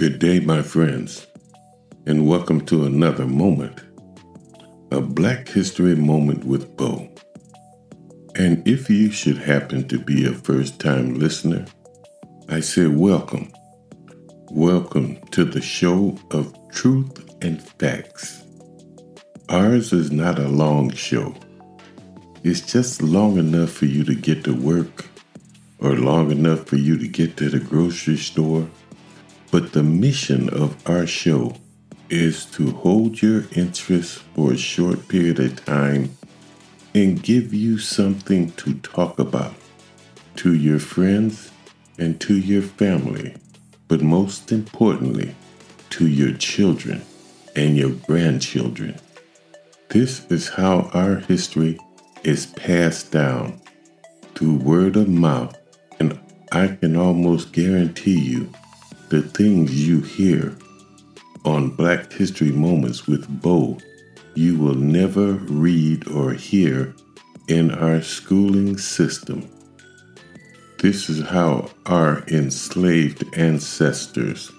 Good day, my friends, and welcome to another moment, a Black History moment with Bo. And if you should happen to be a first time listener, I say welcome. Welcome to the show of truth and facts. Ours is not a long show, it's just long enough for you to get to work or long enough for you to get to the grocery store but the mission of our show is to hold your interest for a short period of time and give you something to talk about to your friends and to your family, but most importantly, to your children and your grandchildren. This is how our history is passed down through word of mouth, and I can almost guarantee you the things you hear on Black History Moments with Bo, you will never read or hear in our schooling system. This is how our enslaved ancestors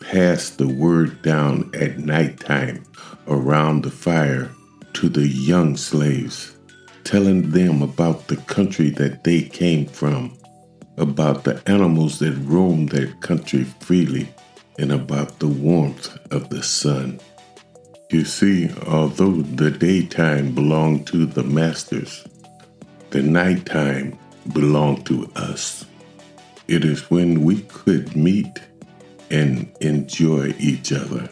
passed the word down at nighttime around the fire to the young slaves, telling them about the country that they came from about the animals that roam that country freely, and about the warmth of the sun. You see, although the daytime belonged to the masters, the nighttime belonged to us. It is when we could meet and enjoy each other.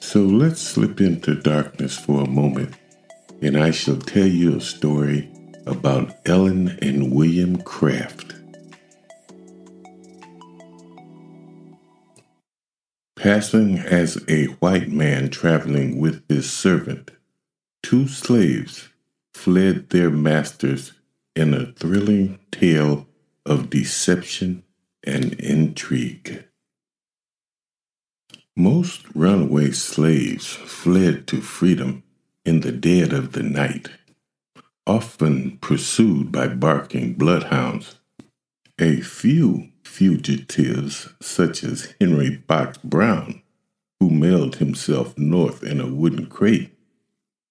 So let's slip into darkness for a moment, and I shall tell you a story about Ellen and William Craft. Passing as a white man traveling with his servant, two slaves fled their masters in a thrilling tale of deception and intrigue. Most runaway slaves fled to freedom in the dead of the night often pursued by barking bloodhounds. A few fugitives, such as Henry Box Brown, who mailed himself north in a wooden crate,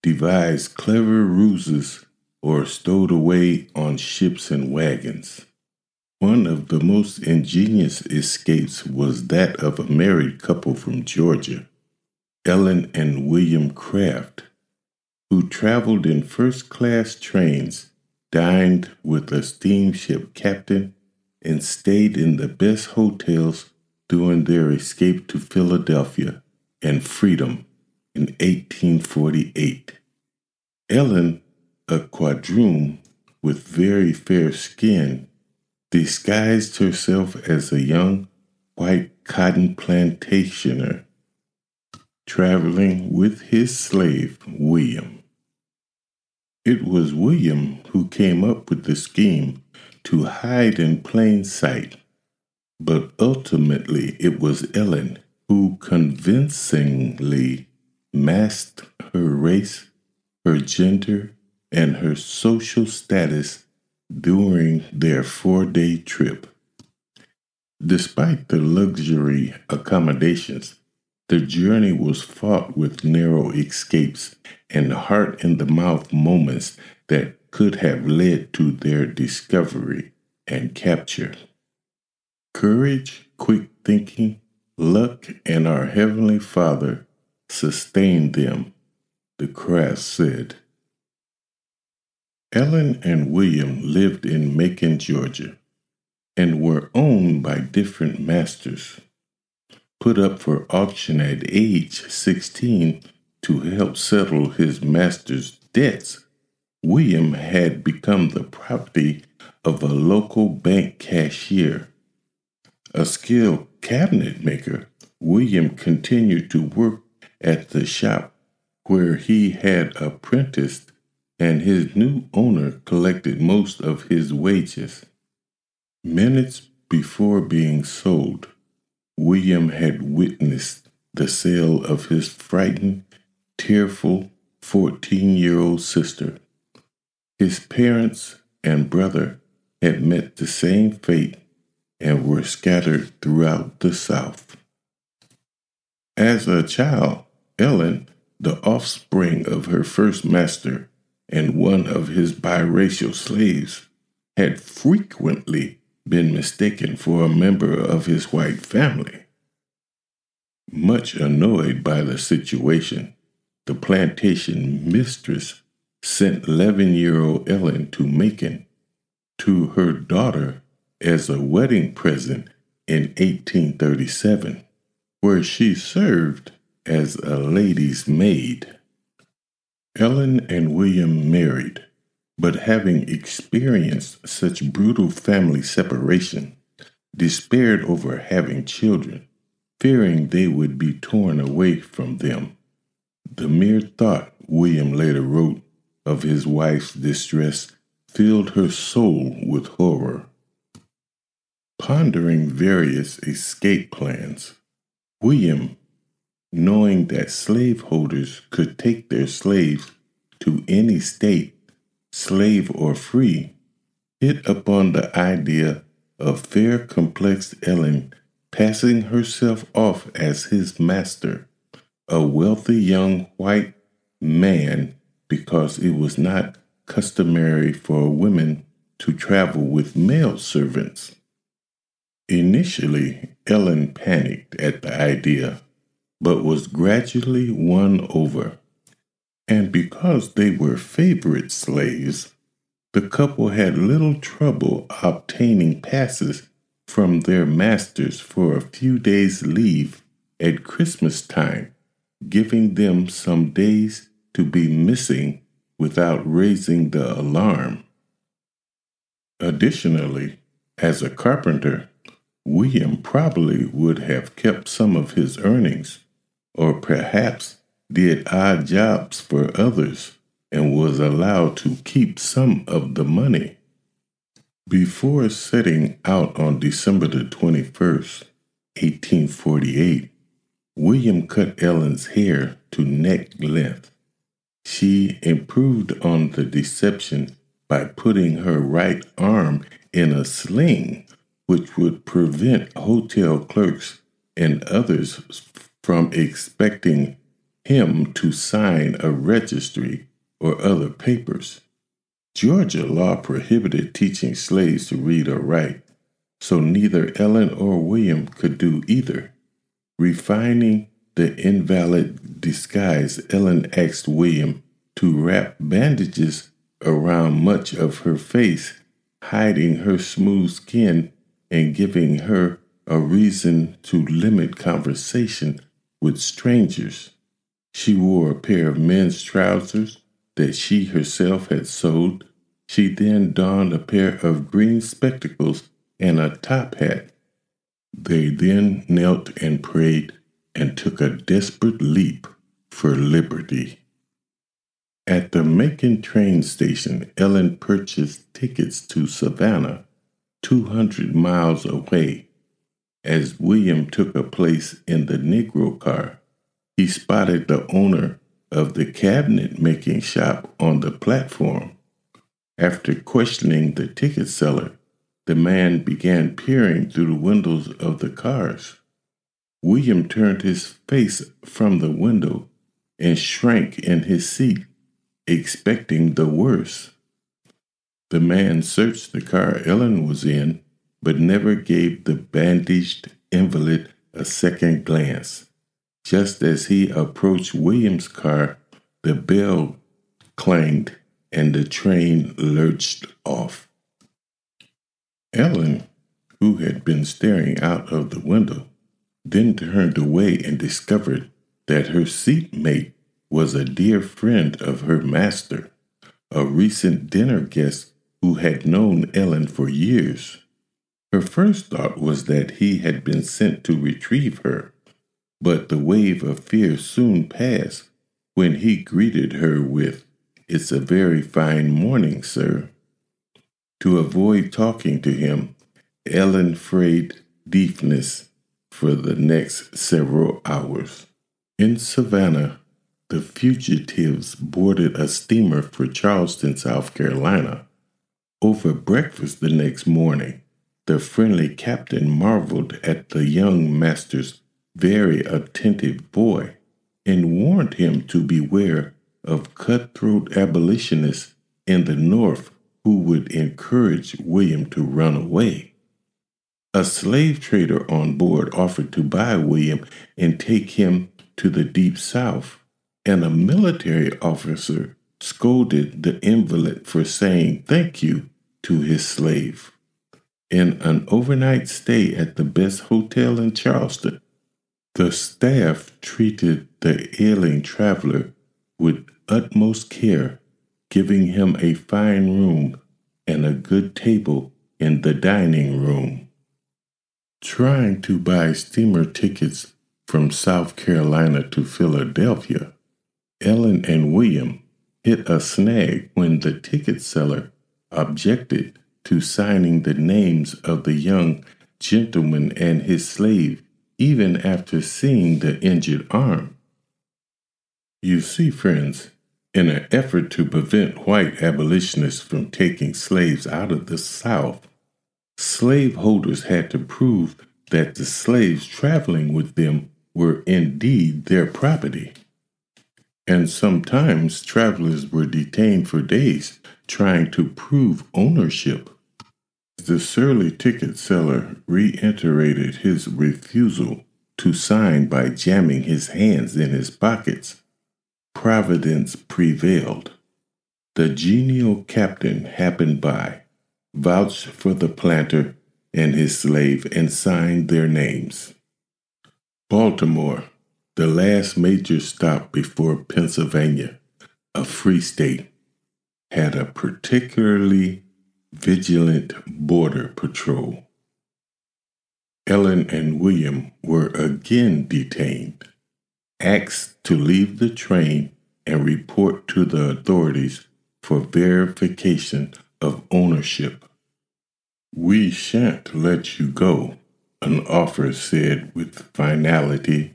devised clever ruses or stowed away on ships and wagons. One of the most ingenious escapes was that of a married couple from Georgia, Ellen and William Craft, who traveled in first class trains, dined with a steamship captain, and stayed in the best hotels during their escape to Philadelphia and freedom in 1848. Ellen, a quadroon with very fair skin, disguised herself as a young white cotton plantationer traveling with his slave, William. It was William who came up with the scheme to hide in plain sight, but ultimately it was Ellen who convincingly masked her race, her gender, and her social status during their four day trip. Despite the luxury accommodations, the journey was fraught with narrow escapes and heart in the mouth moments that could have led to their discovery and capture. Courage, quick thinking, luck, and our Heavenly Father sustained them, the Craft said. Ellen and William lived in Macon, Georgia, and were owned by different masters put up for auction at age 16 to help settle his master's debts. William had become the property of a local bank cashier. A skilled cabinet maker, William continued to work at the shop where he had apprenticed, and his new owner collected most of his wages. Minutes before being sold, William had witnessed the sale of his frightened, tearful 14 year old sister. His parents and brother had met the same fate and were scattered throughout the South. As a child, Ellen, the offspring of her first master and one of his biracial slaves, had frequently been mistaken for a member of his white family. Much annoyed by the situation, the plantation mistress sent 11 year old Ellen to Macon to her daughter as a wedding present in 1837, where she served as a lady's maid. Ellen and William married, but having experienced such brutal family separation, despaired over having children, fearing they would be torn away from them. The mere thought, William later wrote, of his wife's distress filled her soul with horror. Pondering various escape plans, William, knowing that slaveholders could take their slaves to any state, slave or free, hit upon the idea of fair complexed Ellen passing herself off as his master, a wealthy young white man, because it was not customary for women to travel with male servants. Initially, Ellen panicked at the idea, but was gradually won over. And because they were favorite slaves, the couple had little trouble obtaining passes from their masters for a few days' leave at Christmas time, giving them some days to be missing without raising the alarm. Additionally, as a carpenter, William probably would have kept some of his earnings, or perhaps did odd jobs for others and was allowed to keep some of the money. Before setting out on December the 21st, 1848, William cut Ellen's hair to neck length. She improved on the deception by putting her right arm in a sling which would prevent hotel clerks and others from expecting him to sign a registry or other papers. Georgia law prohibited teaching slaves to read or write, so neither Ellen or William could do either. Refining the invalid disguise, Ellen asked William to wrap bandages around much of her face, hiding her smooth skin and giving her a reason to limit conversation with strangers. She wore a pair of men's trousers that she herself had sewed. She then donned a pair of green spectacles and a top hat. They then knelt and prayed and took a desperate leap for liberty. At the Macon train station, Ellen purchased tickets to Savannah 200 miles away. As William took a place in the Negro car, he spotted the owner of the cabinet making shop on the platform. After questioning the ticket seller, the man began peering through the windows of the cars. William turned his face from the window and shrank in his seat, expecting the worst. The man searched the car Ellen was in, but never gave the bandaged invalid a second glance. Just as he approached William's car, the bell clanged and the train lurched off. Ellen, who had been staring out of the window, then turned away and discovered that her seatmate was a dear friend of her master, a recent dinner guest who had known Ellen for years. Her first thought was that he had been sent to retrieve her, but the wave of fear soon passed when he greeted her with, It's a very fine morning, sir. To avoid talking to him, Ellen frayed deafness for the next several hours. In Savannah, the fugitives boarded a steamer for Charleston, South Carolina. Over breakfast the next morning, the friendly captain marveled at the young master's very attentive boy and warned him to beware of cutthroat abolitionists in the North who would encourage William to run away. A slave trader on board offered to buy William and take him to the deep South, and a military officer scolded the invalid for saying thank you to his slave. In an overnight stay at the best hotel in Charleston, the staff treated the ailing traveler with utmost care, giving him a fine room and a good table in the dining room. Trying to buy steamer tickets from South Carolina to Philadelphia, Ellen and William hit a snag when the ticket seller objected to signing the names of the young gentleman and his slave even after seeing the injured arm. You see, friends, in an effort to prevent white abolitionists from taking slaves out of the South, slaveholders had to prove that the slaves traveling with them were indeed their property. And sometimes travelers were detained for days trying to prove ownership. The surly ticket seller reiterated his refusal to sign by jamming his hands in his pockets. Providence prevailed. The genial captain happened by, vouched for the planter and his slave, and signed their names. Baltimore, the last major stop before Pennsylvania, a free state, had a particularly vigilant border patrol. Ellen and William were again detained, asked to leave the train and report to the authorities for verification of ownership. We shan't let you go, an officer said with finality.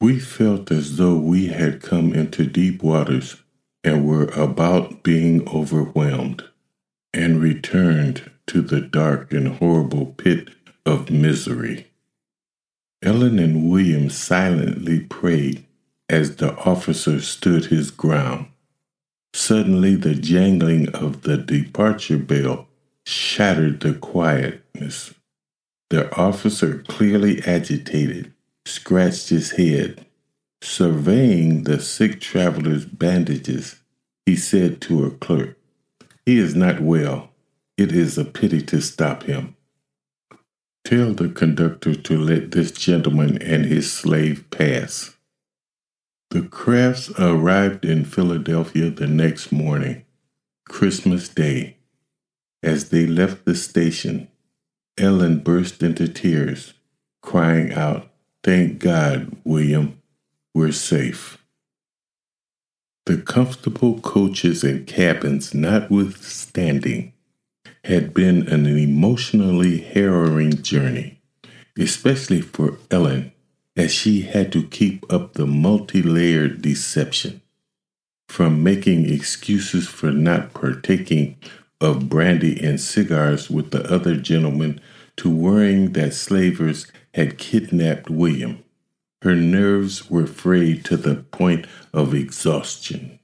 We felt as though we had come into deep waters and were about being overwhelmed and returned to the dark and horrible pit of misery. Ellen and William silently prayed as the officer stood his ground. Suddenly, the jangling of the departure bell shattered the quietness. The officer, clearly agitated, scratched his head. Surveying the sick traveler's bandages, he said to a clerk, he is not well. It is a pity to stop him. Tell the conductor to let this gentleman and his slave pass. The Crafts arrived in Philadelphia the next morning, Christmas Day. As they left the station, Ellen burst into tears, crying out, Thank God, William, we're safe. The comfortable coaches and cabins, notwithstanding, had been an emotionally harrowing journey, especially for Ellen, as she had to keep up the multi layered deception. From making excuses for not partaking of brandy and cigars with the other gentlemen to worrying that slavers had kidnapped William. Her nerves were frayed to the point of exhaustion.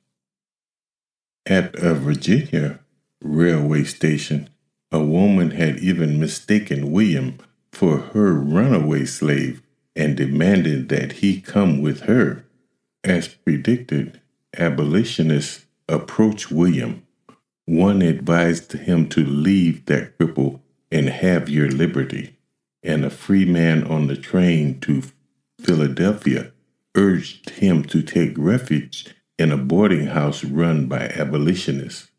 At a Virginia railway station, a woman had even mistaken William for her runaway slave and demanded that he come with her. As predicted, abolitionists approached William. One advised him to leave that cripple and have your liberty, and a free man on the train to Philadelphia, urged him to take refuge in a boarding house run by abolitionists.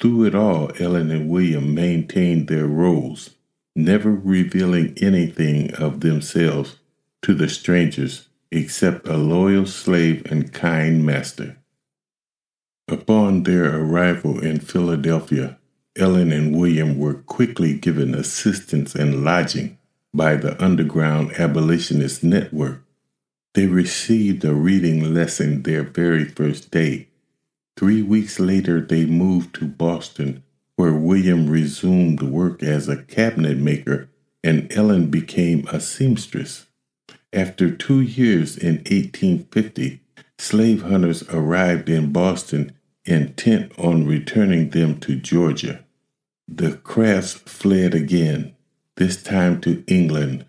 Through it all, Ellen and William maintained their roles, never revealing anything of themselves to the strangers except a loyal slave and kind master. Upon their arrival in Philadelphia, Ellen and William were quickly given assistance and lodging by the Underground Abolitionist Network. They received a reading lesson their very first day. Three weeks later, they moved to Boston, where William resumed work as a cabinet maker and Ellen became a seamstress. After two years in 1850, slave hunters arrived in Boston intent on returning them to Georgia. The Crafts fled again, this time to England,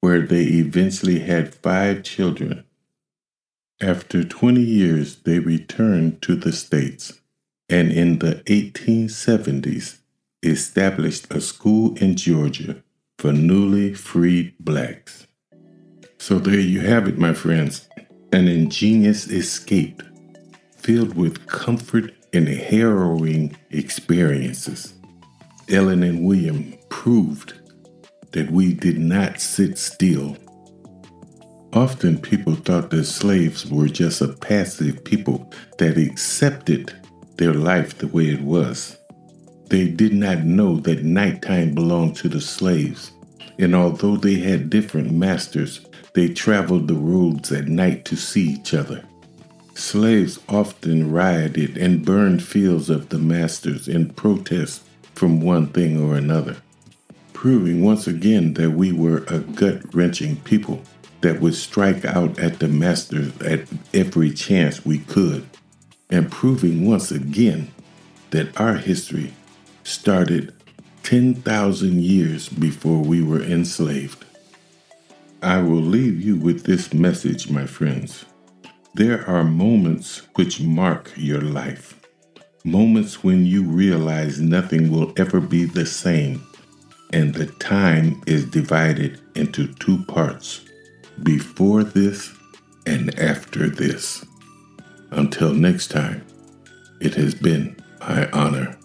where they eventually had five children. After 20 years, they returned to the States and in the 1870s established a school in Georgia for newly freed blacks. So there you have it, my friends an ingenious escape filled with comfort and harrowing experiences. Ellen and William proved that we did not sit still. Often people thought that slaves were just a passive people that accepted their life the way it was. They did not know that nighttime belonged to the slaves, and although they had different masters, they traveled the roads at night to see each other. Slaves often rioted and burned fields of the masters in protest from one thing or another, proving once again that we were a gut wrenching people that would strike out at the masters at every chance we could, and proving once again that our history started 10,000 years before we were enslaved. I will leave you with this message, my friends. There are moments which mark your life, moments when you realize nothing will ever be the same, and the time is divided into two parts before this and after this. Until next time, it has been my honor